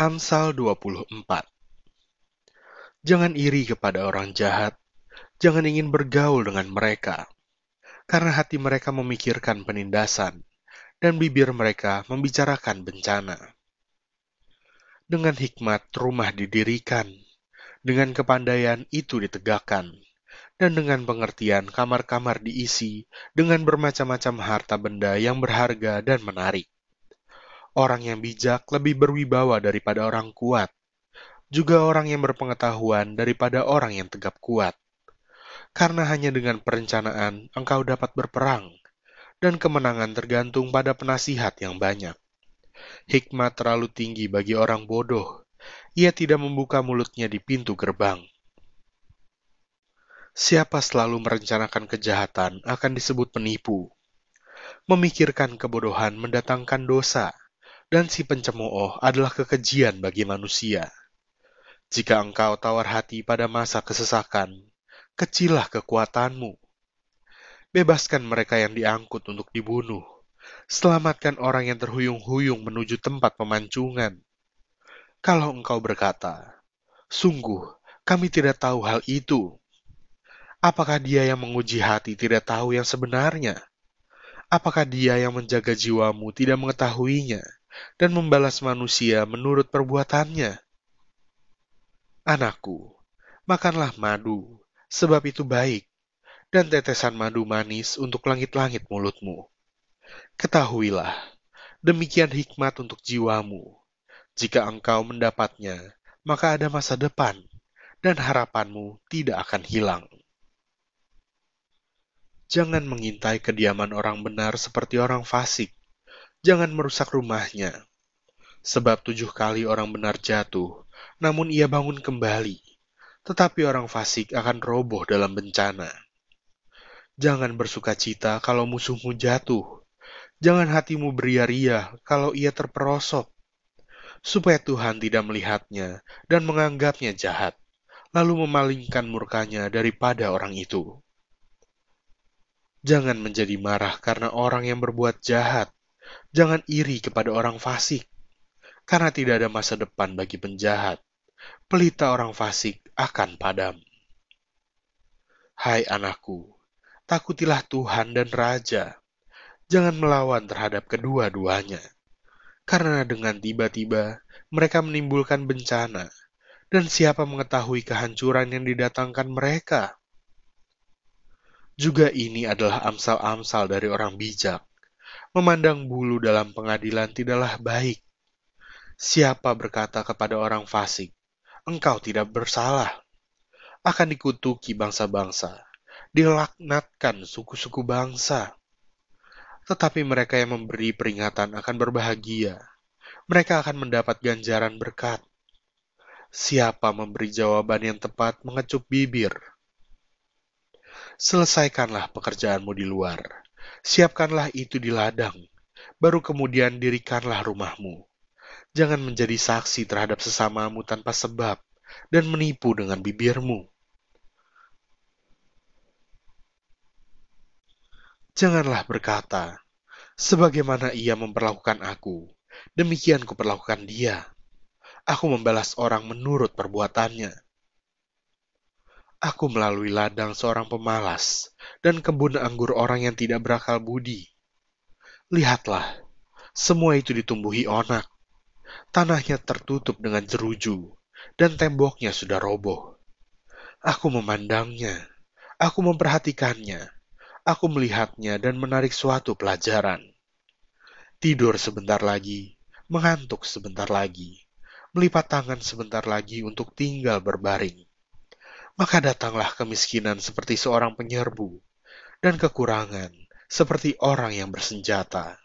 Amsal 24 Jangan iri kepada orang jahat, jangan ingin bergaul dengan mereka, karena hati mereka memikirkan penindasan, dan bibir mereka membicarakan bencana. Dengan hikmat rumah didirikan, dengan kepandaian itu ditegakkan, dan dengan pengertian kamar-kamar diisi dengan bermacam-macam harta benda yang berharga dan menarik. Orang yang bijak lebih berwibawa daripada orang kuat, juga orang yang berpengetahuan daripada orang yang tegap kuat. Karena hanya dengan perencanaan engkau dapat berperang, dan kemenangan tergantung pada penasihat yang banyak. Hikmat terlalu tinggi bagi orang bodoh, ia tidak membuka mulutnya di pintu gerbang. Siapa selalu merencanakan kejahatan akan disebut penipu. Memikirkan kebodohan mendatangkan dosa, dan si pencemooh adalah kekejian bagi manusia. Jika engkau tawar hati pada masa kesesakan, kecilah kekuatanmu. Bebaskan mereka yang diangkut untuk dibunuh. Selamatkan orang yang terhuyung-huyung menuju tempat pemancungan. Kalau engkau berkata, "Sungguh, kami tidak tahu hal itu," apakah Dia yang menguji hati tidak tahu yang sebenarnya? Apakah Dia yang menjaga jiwamu tidak mengetahuinya dan membalas manusia menurut perbuatannya? Anakku, makanlah madu, sebab itu baik, dan tetesan madu manis untuk langit-langit mulutmu. Ketahuilah, demikian hikmat untuk jiwamu jika engkau mendapatnya, maka ada masa depan, dan harapanmu tidak akan hilang. Jangan mengintai kediaman orang benar seperti orang fasik. Jangan merusak rumahnya. Sebab tujuh kali orang benar jatuh, namun ia bangun kembali. Tetapi orang fasik akan roboh dalam bencana. Jangan bersuka cita kalau musuhmu jatuh. Jangan hatimu beria-ria kalau ia terperosok supaya Tuhan tidak melihatnya dan menganggapnya jahat, lalu memalingkan murkanya daripada orang itu. Jangan menjadi marah karena orang yang berbuat jahat. Jangan iri kepada orang fasik, karena tidak ada masa depan bagi penjahat. Pelita orang fasik akan padam. Hai anakku, takutilah Tuhan dan Raja. Jangan melawan terhadap kedua-duanya karena dengan tiba-tiba mereka menimbulkan bencana, dan siapa mengetahui kehancuran yang didatangkan mereka? Juga ini adalah amsal-amsal dari orang bijak. Memandang bulu dalam pengadilan tidaklah baik. Siapa berkata kepada orang fasik, engkau tidak bersalah, akan dikutuki bangsa-bangsa, dilaknatkan suku-suku bangsa tetapi mereka yang memberi peringatan akan berbahagia. Mereka akan mendapat ganjaran berkat. Siapa memberi jawaban yang tepat mengecup bibir. Selesaikanlah pekerjaanmu di luar. Siapkanlah itu di ladang. Baru kemudian dirikanlah rumahmu. Jangan menjadi saksi terhadap sesamamu tanpa sebab dan menipu dengan bibirmu. Janganlah berkata, sebagaimana ia memperlakukan aku, demikian kuperlakukan dia. Aku membalas orang menurut perbuatannya. Aku melalui ladang seorang pemalas dan kebun anggur orang yang tidak berakal budi. Lihatlah, semua itu ditumbuhi onak. Tanahnya tertutup dengan jeruju, dan temboknya sudah roboh. Aku memandangnya, aku memperhatikannya, aku melihatnya dan menarik suatu pelajaran. Tidur sebentar lagi, mengantuk sebentar lagi, melipat tangan sebentar lagi untuk tinggal berbaring. Maka datanglah kemiskinan seperti seorang penyerbu, dan kekurangan seperti orang yang bersenjata.